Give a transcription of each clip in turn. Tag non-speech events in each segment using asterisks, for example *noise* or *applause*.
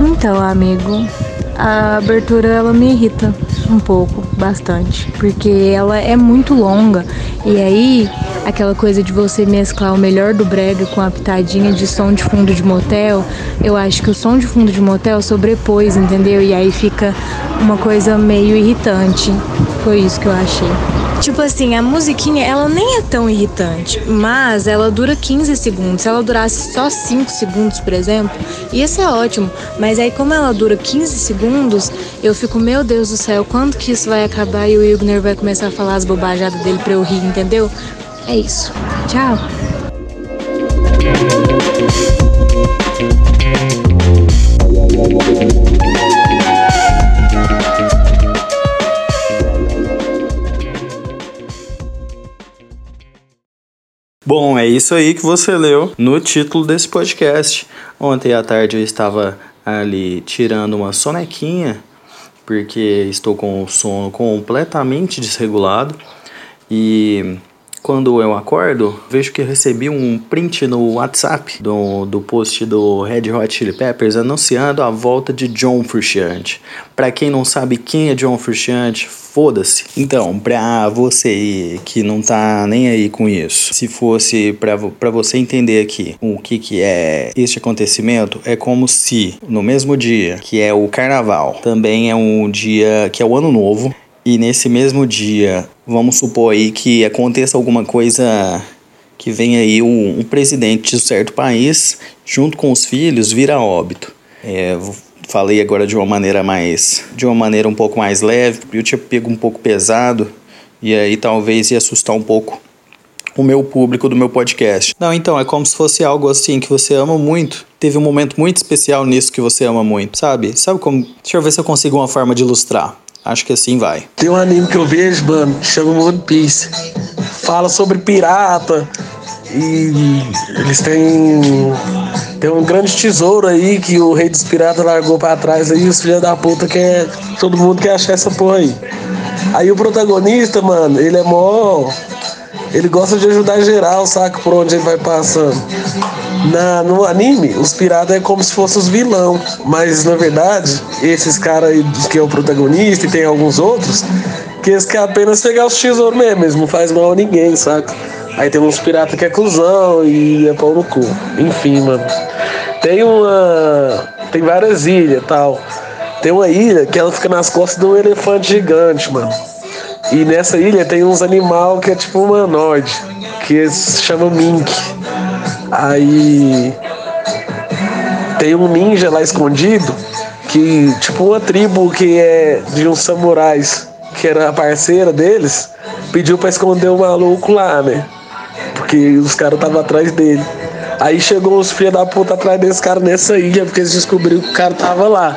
Então, amigo, a abertura ela me irrita um pouco, bastante, porque ela é muito longa e aí aquela coisa de você mesclar o melhor do brega com a pitadinha de som de fundo de motel, eu acho que o som de fundo de motel sobrepôs, entendeu? E aí fica uma coisa meio irritante. Foi isso que eu achei. Tipo assim, a musiquinha, ela nem é tão irritante, mas ela dura 15 segundos. Se ela durasse só 5 segundos, por exemplo, ia ser ótimo. Mas aí, como ela dura 15 segundos, eu fico, meu Deus do céu, quando que isso vai acabar e o Igner vai começar a falar as bobajadas dele pra eu rir, entendeu? É isso. Tchau. Bom, é isso aí que você leu no título desse podcast. Ontem à tarde eu estava ali tirando uma sonequinha, porque estou com o sono completamente desregulado. E quando eu acordo, vejo que recebi um print no WhatsApp do, do post do Red Hot Chili Peppers anunciando a volta de John Frusciante. Para quem não sabe quem é John Frusciante, foda-se. Então, pra você que não tá nem aí com isso, se fosse para você entender aqui o que que é este acontecimento, é como se no mesmo dia que é o carnaval, também é um dia que é o ano novo, e nesse mesmo dia, vamos supor aí que aconteça alguma coisa que venha aí um, um presidente de certo país, junto com os filhos, vira óbito. É, falei agora de uma maneira mais. de uma maneira um pouco mais leve, eu tinha pego um pouco pesado, e aí talvez ia assustar um pouco o meu público do meu podcast. Não, então, é como se fosse algo assim que você ama muito. Teve um momento muito especial nisso que você ama muito, sabe? Sabe como. Deixa eu ver se eu consigo uma forma de ilustrar. Acho que assim vai. Tem um anime que eu vejo, mano, que chama One Piece. Fala sobre pirata. E eles têm. Tem um grande tesouro aí que o rei dos piratas largou para trás aí, os filhos da puta quer. Todo mundo quer achar essa porra aí. Aí o protagonista, mano, ele é mó. Ele gosta de ajudar geral, saca? Por onde ele vai passando. Na, no anime, os piratas é como se fossem os vilão, mas na verdade, esses caras que é o protagonista e tem alguns outros, que eles querem apenas pegar os tesouros mesmo, não faz mal a ninguém, saca? Aí tem uns piratas que é cuzão e é pau no cu. Enfim, mano. Tem uma. Tem várias ilhas tal. Tem uma ilha que ela fica nas costas de um elefante gigante, mano. E nessa ilha tem uns animal que é tipo humanoide, que se chama mink. Aí tem um ninja lá escondido que, tipo, uma tribo que é de uns samurais, que era a parceira deles, pediu para esconder o maluco lá, né? Porque os caras estavam atrás dele. Aí chegou os filhos da puta atrás desse cara nessa ilha, porque eles descobriram que o cara tava lá.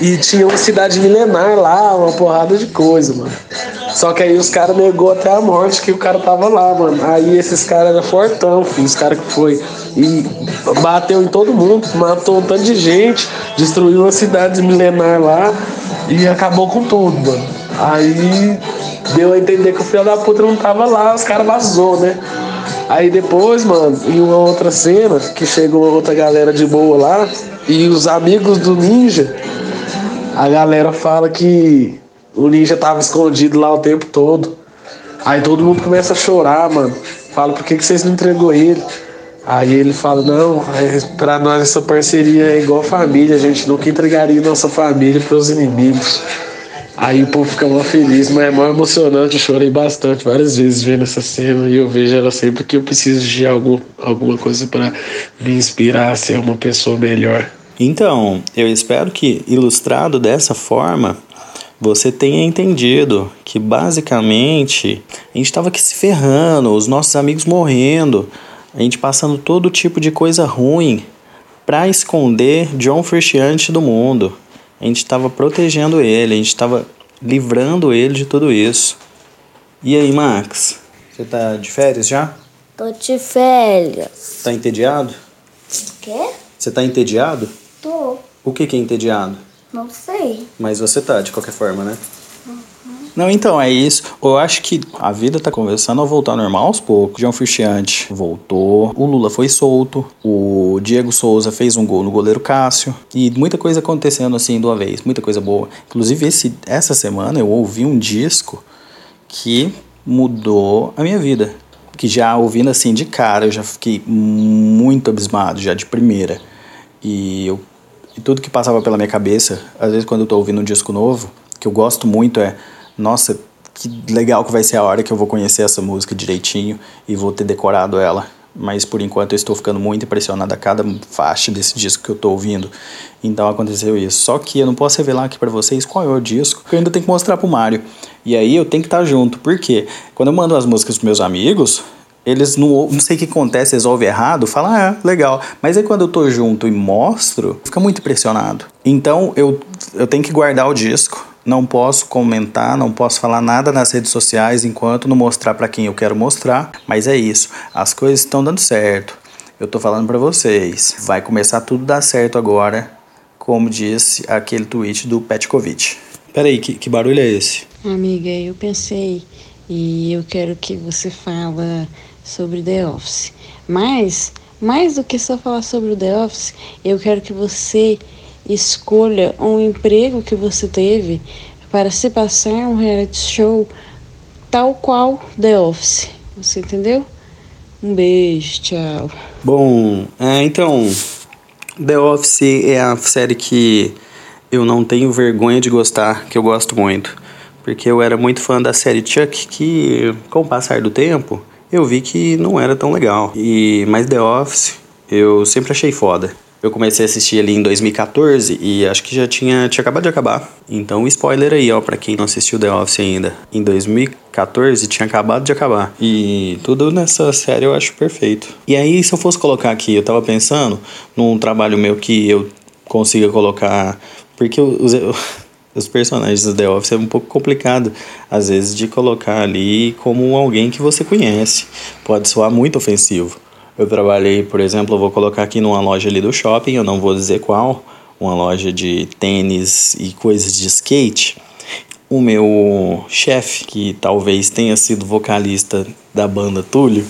E tinha uma cidade milenar lá, uma porrada de coisa, mano. Só que aí os caras negou até a morte que o cara tava lá, mano. Aí esses caras eram fortão, filho, os caras que foi. E bateu em todo mundo, matou um tanto de gente, destruiu uma cidade milenar lá e acabou com tudo, mano. Aí deu a entender que o filho da puta não tava lá, os caras vazou, né? Aí depois, mano, em uma outra cena, que chegou outra galera de boa lá, e os amigos do ninja a galera fala que o ninja tava escondido lá o tempo todo. Aí todo mundo começa a chorar, mano. Fala, por que, que vocês não entregou ele? Aí ele fala, não, pra nós essa parceria é igual família, a gente nunca entregaria nossa família pros inimigos. Aí o povo fica mó feliz, mas é mó emocionante, eu chorei bastante várias vezes vendo essa cena e eu vejo ela sempre que eu preciso de algo, alguma coisa para me inspirar a ser uma pessoa melhor. Então, eu espero que, ilustrado dessa forma, você tenha entendido que basicamente a gente estava aqui se ferrando, os nossos amigos morrendo, a gente passando todo tipo de coisa ruim para esconder John Frusciante do mundo. A gente estava protegendo ele, a gente estava livrando ele de tudo isso. E aí, Max? Você tá de férias já? Tô de férias. Tá entediado? Quê? Você tá entediado? Tô. O que, que é entediado? Não sei. Mas você tá, de qualquer forma, né? Não, então, é isso. Eu acho que a vida tá começando a voltar ao normal aos poucos. João Furchiante voltou, o Lula foi solto, o Diego Souza fez um gol no goleiro Cássio e muita coisa acontecendo assim de uma vez, muita coisa boa. Inclusive, esse, essa semana eu ouvi um disco que mudou a minha vida. Que já ouvindo assim de cara, eu já fiquei muito abismado, já de primeira. E, eu, e tudo que passava pela minha cabeça, às vezes quando eu tô ouvindo um disco novo, que eu gosto muito é, nossa, que legal que vai ser a hora que eu vou conhecer essa música direitinho e vou ter decorado ela. Mas por enquanto eu estou ficando muito impressionado a cada faixa desse disco que eu estou ouvindo. Então aconteceu isso. Só que eu não posso revelar aqui para vocês qual é o disco, que eu ainda tenho que mostrar pro Mário. E aí eu tenho que estar junto, porque quando eu mando as músicas pros meus amigos, eles não, não sei o que acontece, eles ouvem errado, falam, ah, legal. Mas aí quando eu tô junto e mostro, fica muito impressionado. Então eu, eu tenho que guardar o disco, não posso comentar, não posso falar nada nas redes sociais enquanto não mostrar para quem eu quero mostrar. Mas é isso, as coisas estão dando certo. Eu tô falando para vocês, vai começar tudo dar certo agora, como disse aquele tweet do Petkovic. Peraí, que, que barulho é esse? Amiga, eu pensei e eu quero que você fala sobre The Office. Mas, mais do que só falar sobre o The Office, eu quero que você escolha um emprego que você teve para se passar um reality show tal qual The Office. Você entendeu? Um beijo, tchau. Bom, é, então, The Office é a série que eu não tenho vergonha de gostar, que eu gosto muito. Porque eu era muito fã da série Chuck, que com o passar do tempo eu vi que não era tão legal. E mas The Office eu sempre achei foda. Eu comecei a assistir ali em 2014 e acho que já tinha, tinha acabado de acabar. Então, spoiler aí, ó, pra quem não assistiu The Office ainda. Em 2014 tinha acabado de acabar. E tudo nessa série eu acho perfeito. E aí, se eu fosse colocar aqui, eu tava pensando num trabalho meu que eu consiga colocar. Porque os, os personagens do The Office é um pouco complicado, às vezes, de colocar ali como alguém que você conhece. Pode soar muito ofensivo. Eu trabalhei, por exemplo, eu vou colocar aqui numa loja ali do shopping, eu não vou dizer qual, uma loja de tênis e coisas de skate. O meu chefe, que talvez tenha sido vocalista da banda Túlio,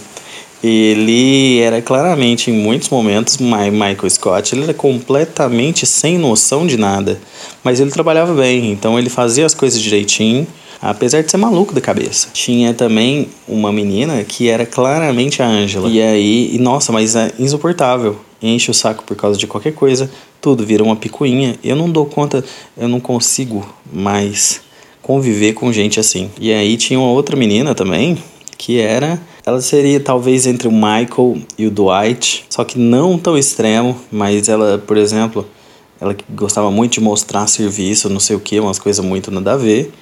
ele era claramente, em muitos momentos, Michael Scott, ele era completamente sem noção de nada, mas ele trabalhava bem, então ele fazia as coisas direitinho apesar de ser maluco da cabeça. Tinha também uma menina que era claramente a Angela. E aí, nossa, mas é insuportável. Enche o saco por causa de qualquer coisa, tudo vira uma picuinha. Eu não dou conta, eu não consigo mais conviver com gente assim. E aí tinha uma outra menina também, que era ela seria talvez entre o Michael e o Dwight, só que não tão extremo, mas ela, por exemplo, ela gostava muito de mostrar serviço, não sei o que, umas coisas muito nada a ver.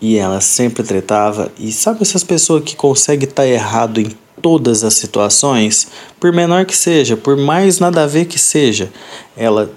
E ela sempre tretava. E sabe essas pessoas que conseguem estar tá errado em todas as situações? Por menor que seja, por mais nada a ver que seja, ela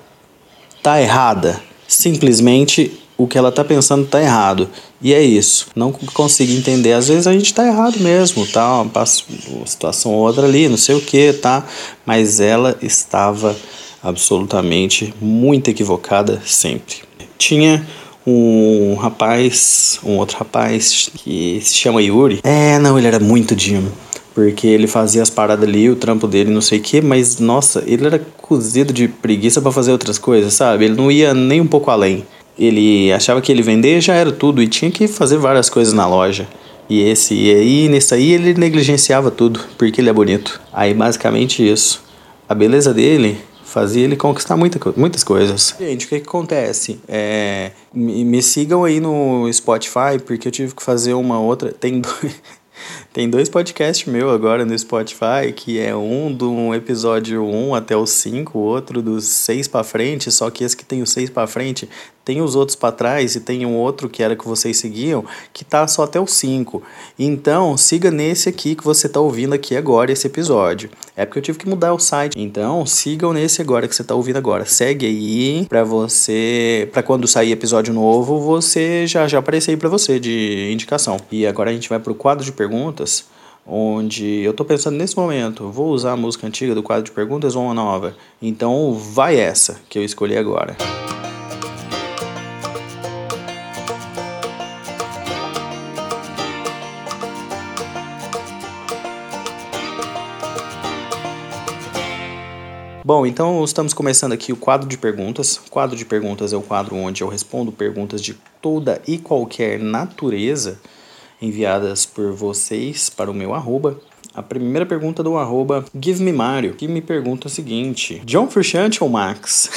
tá errada. Simplesmente o que ela tá pensando tá errado. E é isso. Não consigo entender. Às vezes a gente tá errado mesmo, tá? Passa uma situação ou outra ali, não sei o que, tá? Mas ela estava absolutamente muito equivocada sempre. Tinha um rapaz, um outro rapaz que se chama Yuri. É, não, ele era muito Dino. Porque ele fazia as paradas ali, o trampo dele, não sei o que, mas nossa, ele era cozido de preguiça para fazer outras coisas, sabe? Ele não ia nem um pouco além. Ele achava que ele vender já era tudo e tinha que fazer várias coisas na loja. E esse e aí, nesse aí ele negligenciava tudo, porque ele é bonito. Aí basicamente isso. A beleza dele fazia ele conquistar muita, muitas coisas. Gente, o que, que acontece? É, me, me, sigam aí no Spotify, porque eu tive que fazer uma outra. Tem dois, *laughs* tem dois podcasts meu agora no Spotify, que é um do episódio 1 até o 5, outro dos 6 para frente, só que esse que tem o 6 para frente tem os outros para trás e tem um outro que era que vocês seguiam, que tá só até o 5. Então, siga nesse aqui que você tá ouvindo aqui agora, esse episódio. É porque eu tive que mudar o site. Então, sigam nesse agora que você tá ouvindo agora. Segue aí para você, para quando sair episódio novo, você já já aparecer aí para você de indicação. E agora a gente vai pro quadro de perguntas onde eu tô pensando nesse momento, vou usar a música antiga do quadro de perguntas ou uma nova? Então vai essa que eu escolhi agora. Bom, então estamos começando aqui o quadro de perguntas. O quadro de perguntas é o quadro onde eu respondo perguntas de toda e qualquer natureza enviadas por vocês para o meu arroba. A primeira pergunta do arroba Give Me Mario, que me pergunta o seguinte: John Frusciante ou Max?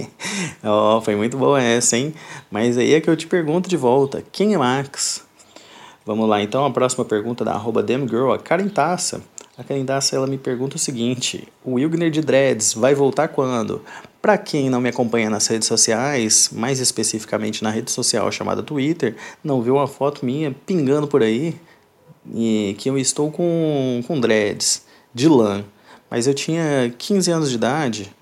*laughs* oh, foi muito boa essa, hein? Mas aí é que eu te pergunto de volta: quem é Max? Vamos lá, então a próxima pergunta da arroba Demgirl, a Karen Taça. A Taça ela me pergunta o seguinte: o Wilgner de Dreads vai voltar quando? Para quem não me acompanha nas redes sociais, mais especificamente na rede social chamada Twitter, não viu uma foto minha pingando por aí, e que eu estou com, com dreads de lã. Mas eu tinha 15 anos de idade,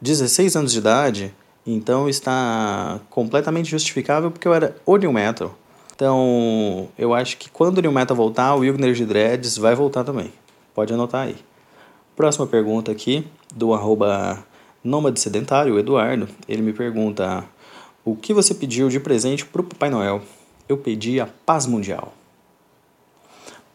16 anos de idade, então está completamente justificável porque eu era o New Metal. Então, eu acho que quando o New Metal voltar, o Wilgner de Dreads vai voltar também. Pode anotar aí. Próxima pergunta aqui, do arroba Nômade Sedentário, Eduardo. Ele me pergunta, o que você pediu de presente para o Papai Noel? Eu pedi a paz mundial.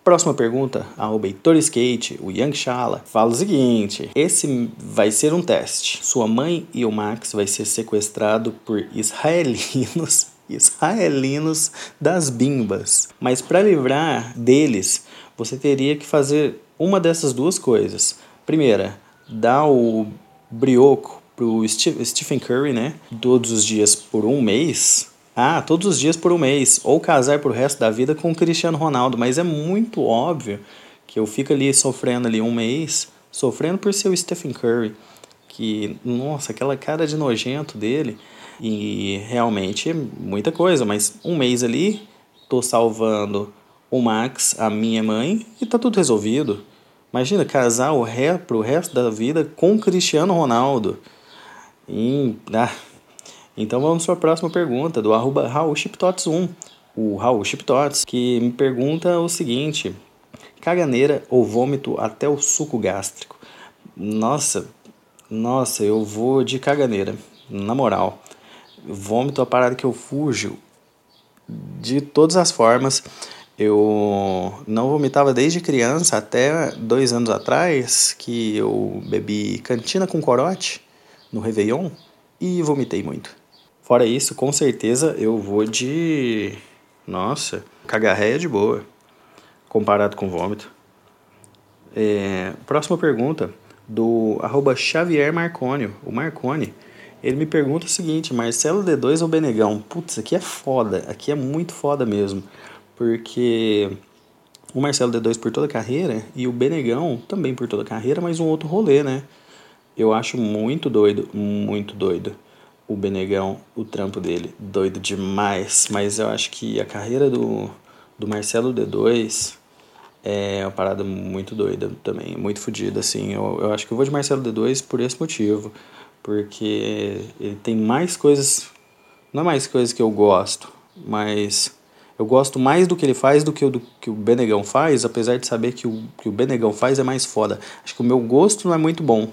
Próxima pergunta, arroba Heitor Skate, o Young Shala, fala o seguinte: esse vai ser um teste. Sua mãe e o Max vai ser sequestrado por israelinos *laughs* israelinos das bimbas. Mas para livrar deles, você teria que fazer uma dessas duas coisas. Primeira, dar o brioco pro Stephen Curry, né? Todos os dias por um mês ah, todos os dias por um mês, ou casar pro resto da vida com o Cristiano Ronaldo, mas é muito óbvio que eu fico ali sofrendo ali um mês, sofrendo por ser o Stephen Curry, que, nossa, aquela cara de nojento dele, e realmente é muita coisa, mas um mês ali, tô salvando o Max, a minha mãe, e tá tudo resolvido. Imagina casar o ré pro resto da vida com Cristiano Ronaldo. E, ah, então vamos para a próxima pergunta, do arroba RaulChipTots1. O Raul Chiptots, que me pergunta o seguinte: caganeira ou vômito até o suco gástrico? Nossa, nossa, eu vou de caganeira, na moral. Vômito é a parada que eu fujo de todas as formas. Eu não vomitava desde criança até dois anos atrás, que eu bebi cantina com corote no Réveillon e vomitei muito. Fora isso, com certeza eu vou de. Nossa, cagarré é de boa, comparado com vômito. É, próxima pergunta, do arroba Xavier Marconi, o Marconi. Ele me pergunta o seguinte, Marcelo D2 ou Benegão? Putz, aqui é foda, aqui é muito foda mesmo. Porque o Marcelo D2 por toda a carreira e o Benegão também por toda a carreira, mas um outro rolê, né? Eu acho muito doido, muito doido o Benegão, o trampo dele, doido demais. Mas eu acho que a carreira do, do Marcelo D2 é uma parada muito doida também, muito fodida, assim. Eu, eu acho que eu vou de Marcelo D2 por esse motivo, porque ele tem mais coisas, não é mais coisas que eu gosto, mas eu gosto mais do que ele faz do que o do que o Benegão faz, apesar de saber que o que o Benegão faz é mais foda. Acho que o meu gosto não é muito bom,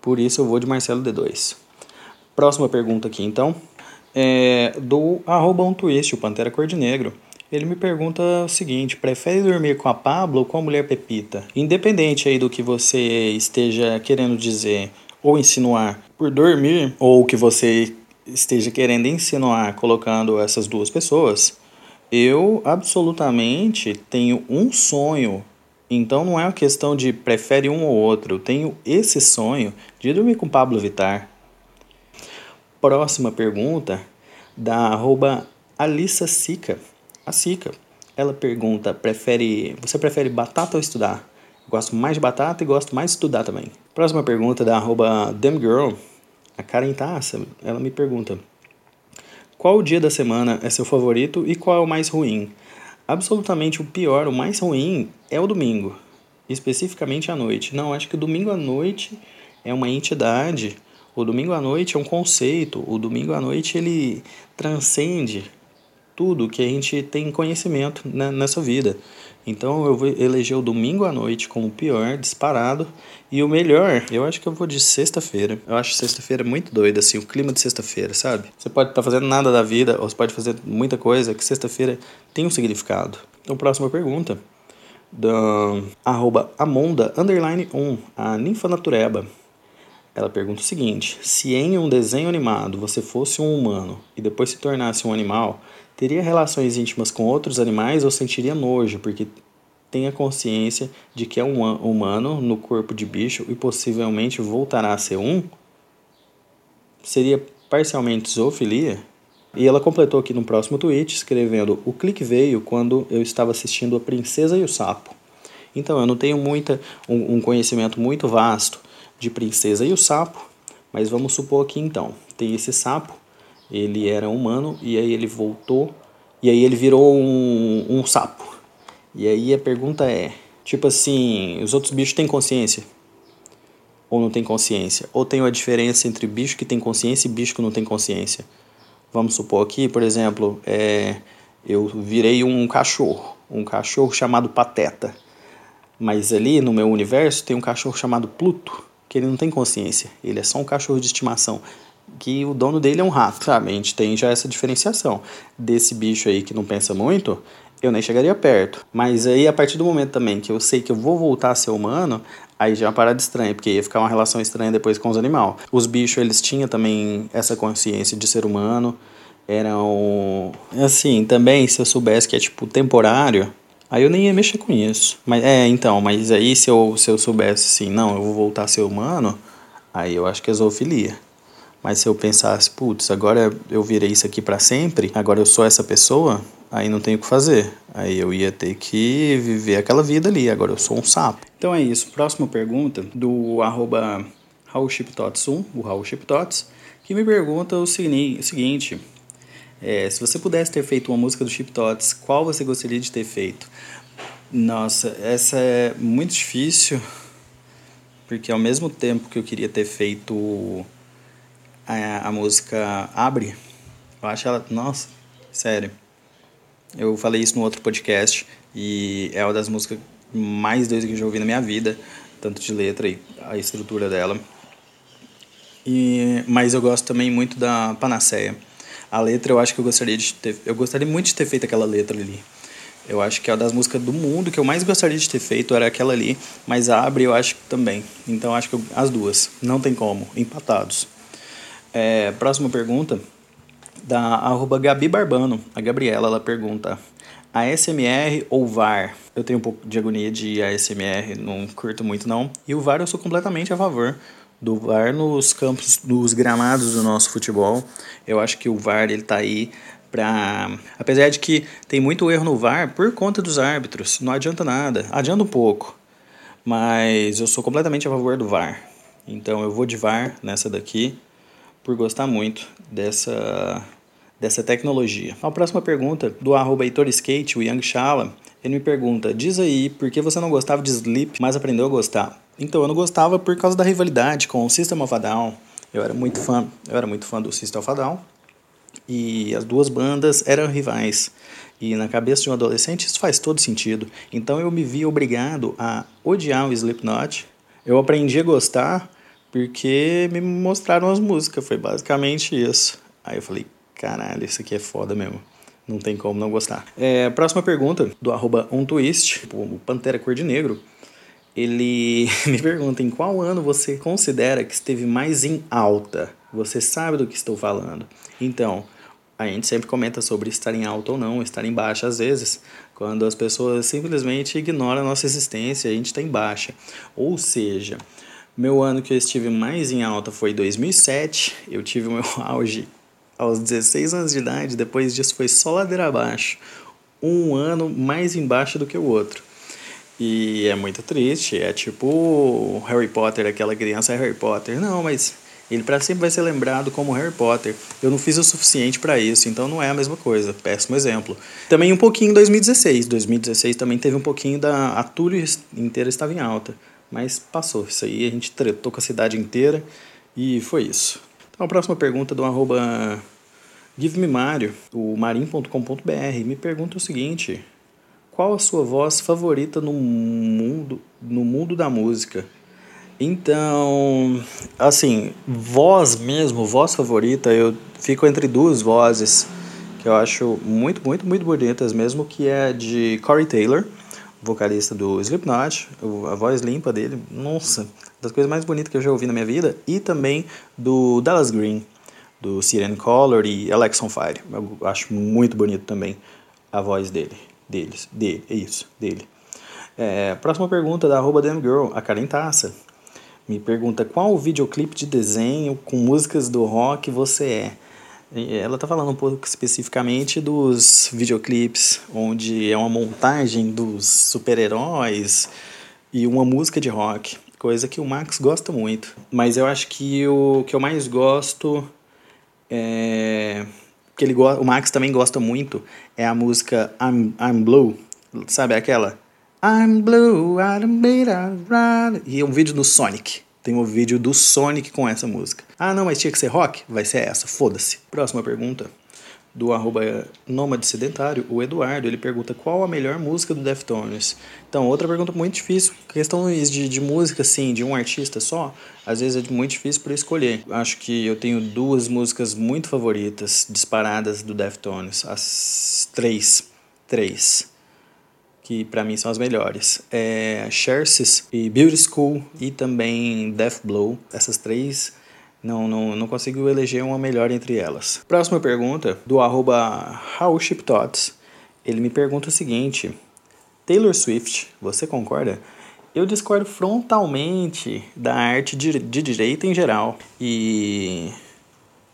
por isso eu vou de Marcelo D2. Próxima pergunta aqui, então, é do arroba um twist, o Pantera Cor de Negro. Ele me pergunta o seguinte: prefere dormir com a Pablo ou com a mulher Pepita? Independente aí do que você esteja querendo dizer ou insinuar por dormir, ou que você esteja querendo insinuar colocando essas duas pessoas, eu absolutamente tenho um sonho. Então não é uma questão de prefere um ou outro. Eu tenho esse sonho de dormir com Pablo Vitar. Próxima pergunta da arroba Alissa Sica. A Sica. Ela pergunta, prefere, você prefere batata ou estudar? Gosto mais de batata e gosto mais de estudar também. Próxima pergunta da arroba Girl. A Karen Taça, ela me pergunta, qual dia da semana é seu favorito e qual é o mais ruim? Absolutamente o pior, o mais ruim é o domingo, especificamente à noite. Não, acho que o domingo à noite é uma entidade o domingo à noite é um conceito, o domingo à noite ele transcende tudo que a gente tem conhecimento nessa vida. Então eu vou eleger o domingo à noite como o pior, disparado. E o melhor, eu acho que eu vou de sexta-feira. Eu acho sexta-feira muito doida, assim, o clima de sexta-feira, sabe? Você pode estar tá fazendo nada da vida, ou você pode fazer muita coisa, que sexta-feira tem um significado. Então, próxima pergunta. Da arroba Amonda, underline 1, a ninfa natureba Ela pergunta o seguinte: se em um desenho animado você fosse um humano e depois se tornasse um animal, teria relações íntimas com outros animais ou sentiria nojo porque tem a consciência de que é um humano no corpo de bicho e possivelmente voltará a ser um? Seria parcialmente zoofilia? E ela completou aqui no próximo tweet escrevendo: O clique veio quando eu estava assistindo A Princesa e o Sapo. Então eu não tenho muita, um, um conhecimento muito vasto de Princesa e o Sapo, mas vamos supor que então tem esse sapo, ele era humano e aí ele voltou e aí ele virou um, um sapo. E aí a pergunta é, tipo assim, os outros bichos têm consciência? Ou não tem consciência? Ou tem uma diferença entre bicho que tem consciência e bicho que não tem consciência? Vamos supor aqui, por exemplo, é, eu virei um cachorro, um cachorro chamado Pateta. Mas ali no meu universo tem um cachorro chamado Pluto que ele não tem consciência, ele é só um cachorro de estimação, que o dono dele é um rato, sabe? A gente tem já essa diferenciação. Desse bicho aí que não pensa muito, eu nem chegaria perto. Mas aí, a partir do momento também que eu sei que eu vou voltar a ser humano, aí já é uma parada estranha, porque ia ficar uma relação estranha depois com os animais. Os bichos, eles tinham também essa consciência de ser humano, eram... Assim, também, se eu soubesse que é, tipo, temporário, Aí eu nem ia mexer com isso. Mas é, então, mas aí se eu, se eu soubesse assim, não, eu vou voltar a ser humano, aí eu acho que é zoofilia. Mas se eu pensasse, putz, agora eu virei isso aqui para sempre, agora eu sou essa pessoa, aí não tenho o que fazer. Aí eu ia ter que viver aquela vida ali, agora eu sou um sapo. Então é isso. Próxima pergunta do arroba RaulChipTots1, o Raul Chiptots, que me pergunta o seguinte: é, se você pudesse ter feito uma música do Chip Tots, qual você gostaria de ter feito? Nossa, essa é muito difícil, porque ao mesmo tempo que eu queria ter feito a, a música Abre, eu acho ela. Nossa, sério. Eu falei isso no outro podcast e é uma das músicas mais doidas que eu já ouvi na minha vida, tanto de letra e a estrutura dela. E, mas eu gosto também muito da Panaceia a letra eu acho que eu gostaria de ter. Eu gostaria muito de ter feito aquela letra ali. Eu acho que é uma das músicas do mundo que eu mais gostaria de ter feito era aquela ali, mas Abre eu acho também. Então acho que eu, as duas. Não tem como. Empatados. É, próxima pergunta da arroba Gabi Barbano. A Gabriela ela pergunta: ASMR ou VAR? Eu tenho um pouco de agonia de ASMR, não curto muito não. E o VAR eu sou completamente a favor do VAR nos campos, nos gramados do nosso futebol. Eu acho que o VAR ele tá aí para, apesar de que tem muito erro no VAR por conta dos árbitros, não adianta nada, adianta um pouco. Mas eu sou completamente a favor do VAR. Então eu vou de VAR nessa daqui por gostar muito dessa dessa tecnologia. A próxima pergunta do arroba Skate, o Young Shala, ele me pergunta: diz aí, por que você não gostava de Sleep, mas aprendeu a gostar? Então, eu não gostava por causa da rivalidade com o System of a Down. Eu era muito fã, eu era muito fã do System of a Down. E as duas bandas eram rivais. E na cabeça de um adolescente isso faz todo sentido. Então eu me vi obrigado a odiar o Slipknot. Eu aprendi a gostar porque me mostraram as músicas, foi basicamente isso. Aí eu falei, caralho, isso aqui é foda mesmo. Não tem como não gostar. É, próxima pergunta, do arroba twist, o Pantera Cor de Negro. Ele *laughs* me pergunta em qual ano você considera que esteve mais em alta. Você sabe do que estou falando. Então, a gente sempre comenta sobre estar em alta ou não, estar em baixa às vezes, quando as pessoas simplesmente ignoram a nossa existência, a gente está em baixa. Ou seja, meu ano que eu estive mais em alta foi 2007, eu tive o meu *laughs* auge aos 16 anos de idade, depois disso foi só ladeira abaixo. Um ano mais embaixo do que o outro. E é muito triste, é tipo Harry Potter, aquela criança é Harry Potter. Não, mas ele para sempre vai ser lembrado como Harry Potter. Eu não fiz o suficiente para isso, então não é a mesma coisa. Péssimo exemplo. Também um pouquinho em 2016. 2016 também teve um pouquinho da. A tour inteira estava em alta. Mas passou. Isso aí a gente tretou com a cidade inteira e foi isso. Então a próxima pergunta do arroba Give Me Mario, o marim.com.br, me pergunta o seguinte qual a sua voz favorita no mundo, no mundo da música? Então, assim, voz mesmo, voz favorita, eu fico entre duas vozes que eu acho muito, muito, muito bonitas mesmo, que é de Corey Taylor, vocalista do Slipknot, a voz limpa dele, nossa, das coisas mais bonitas que eu já ouvi na minha vida, e também do Dallas Green, do Siren Color e Alex on Fire. Eu acho muito bonito também a voz dele, deles, dele, é isso, dele. É, próxima pergunta da arroba Girl, a Karen Taça. Me pergunta qual videoclipe de desenho com músicas do rock você é? Ela está falando um pouco especificamente dos videoclipes, onde é uma montagem dos super-heróis e uma música de rock, coisa que o Max gosta muito. Mas eu acho que o que eu mais gosto é que ele o Max também gosta muito é a música I'm, I'm Blue, sabe aquela? I'm blue, I'm made of E é um vídeo do Sonic. Tem um vídeo do Sonic com essa música. Ah, não, mas tinha que ser rock? Vai ser essa, foda-se. Próxima pergunta do arroba Nômade Sedentário, o Eduardo, ele pergunta qual a melhor música do Deftones. Então, outra pergunta muito difícil. Questões de, de música, assim, de um artista só, às vezes é muito difícil para escolher. Acho que eu tenho duas músicas muito favoritas, disparadas do Deftones. As três. Três que para mim são as melhores. É Xerxes e Beauty School e também Death Blow. Essas três não, não, não consigo eleger uma melhor entre elas. Próxima pergunta, do arroba Ele me pergunta o seguinte: Taylor Swift, você concorda? Eu discordo frontalmente da arte de, de direita em geral. E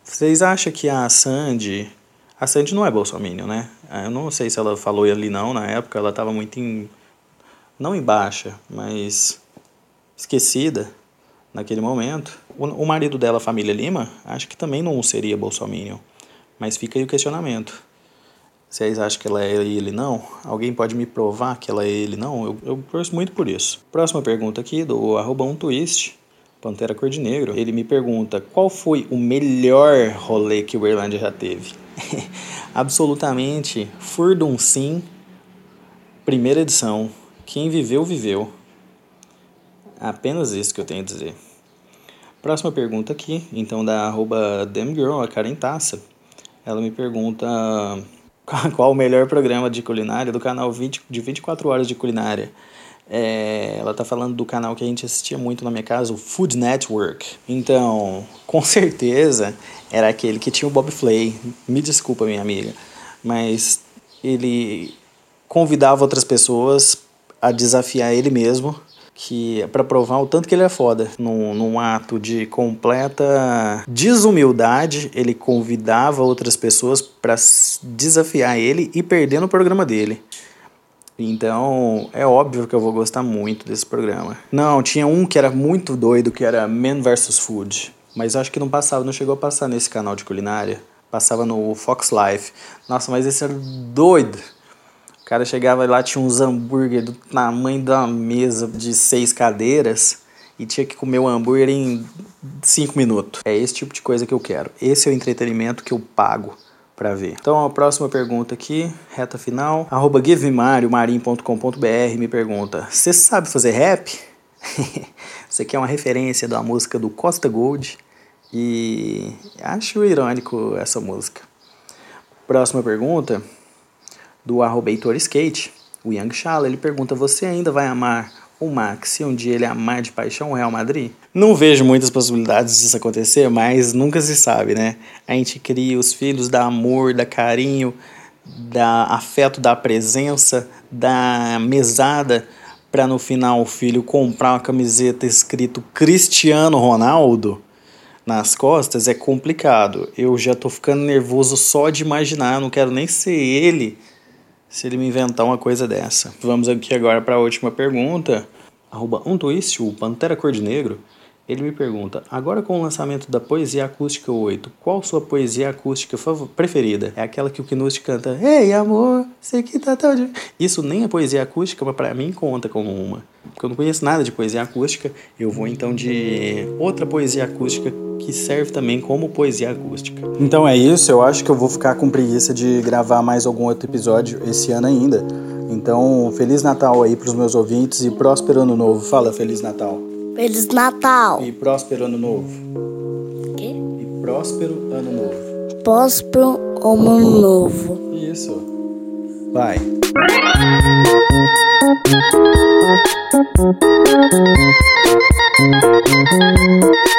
vocês acham que a Sandy a Sandy não é bolsominion, né? Ah, eu não sei se ela falou ali não, na época ela estava muito em... não em baixa, mas esquecida naquele momento. O, marido dela, família Lima, acho que também não seria bolsominion, mas fica aí o questionamento. Vocês acham que ela é ele não? Alguém pode me provar que ela é ele não? Eu, eu torço muito por isso. Próxima pergunta aqui do arroba um twist. Pantera Cor de Negro, ele me pergunta qual foi o melhor rolê que o Irlanda já teve. *laughs* Absolutamente Furdun Sim, primeira edição. Quem viveu, viveu. Apenas isso que eu tenho a dizer. Próxima pergunta aqui, então da arroba Damgirl, a Karen Taça. Ela me pergunta *laughs* qual o melhor programa de culinária do canal 20, de 24 horas de culinária. É, ela tá falando do canal que a gente assistia muito na minha casa, o Food Network. Então, com certeza era aquele que tinha o Bob Flay. Me desculpa, minha amiga, mas ele convidava outras pessoas a desafiar ele mesmo, que para provar o tanto que ele é foda. Num, num ato de completa desumildade, ele convidava outras pessoas para desafiar ele e perder no programa dele. Então, é óbvio que eu vou gostar muito desse programa. Não, tinha um que era muito doido, que era Man vs Food. Mas acho que não passava, não chegou a passar nesse canal de culinária. Passava no Fox Life. Nossa, mas esse era doido. O cara chegava lá, tinha uns hambúrguer do tamanho da mesa de seis cadeiras e tinha que comer o hambúrguer em cinco minutos. É esse tipo de coisa que eu quero. Esse é o entretenimento que eu pago para ver. Então a próxima pergunta aqui, reta final, arroba givemário.marim.com.br me pergunta, você sabe fazer rap? *laughs* Isso aqui é uma referência da música do Costa Gold e acho irônico essa música. Próxima pergunta, do arroba Skate, o Young Shala, ele pergunta, você ainda vai amar o Max, se um dia ele amar de paixão o Real Madrid? Não vejo muitas possibilidades disso acontecer, mas nunca se sabe, né? A gente cria os filhos da amor, da carinho, da afeto, da presença, da mesada, para no final o filho comprar uma camiseta escrito Cristiano Ronaldo nas costas é complicado. Eu já tô ficando nervoso só de imaginar, eu não quero nem ser ele se ele me inventar uma coisa dessa. Vamos aqui agora para a última pergunta. Arroba um twist, o Pantera Cor de Negro. Ele me pergunta: agora com o lançamento da Poesia Acústica 8, qual sua poesia acústica preferida? É aquela que o Knust canta: Ei, amor, sei que tá tão. De... Isso nem é poesia acústica, mas para mim conta como uma. Porque eu não conheço nada de poesia acústica, eu vou então de outra poesia acústica que serve também como poesia acústica. Então é isso, eu acho que eu vou ficar com preguiça de gravar mais algum outro episódio esse ano ainda. Então, Feliz Natal aí pros meus ouvintes e próspero ano novo. Fala Feliz Natal. Feliz Natal. E próspero ano novo. Quê? E próspero ano novo. Próspero ano novo. Isso. Vai.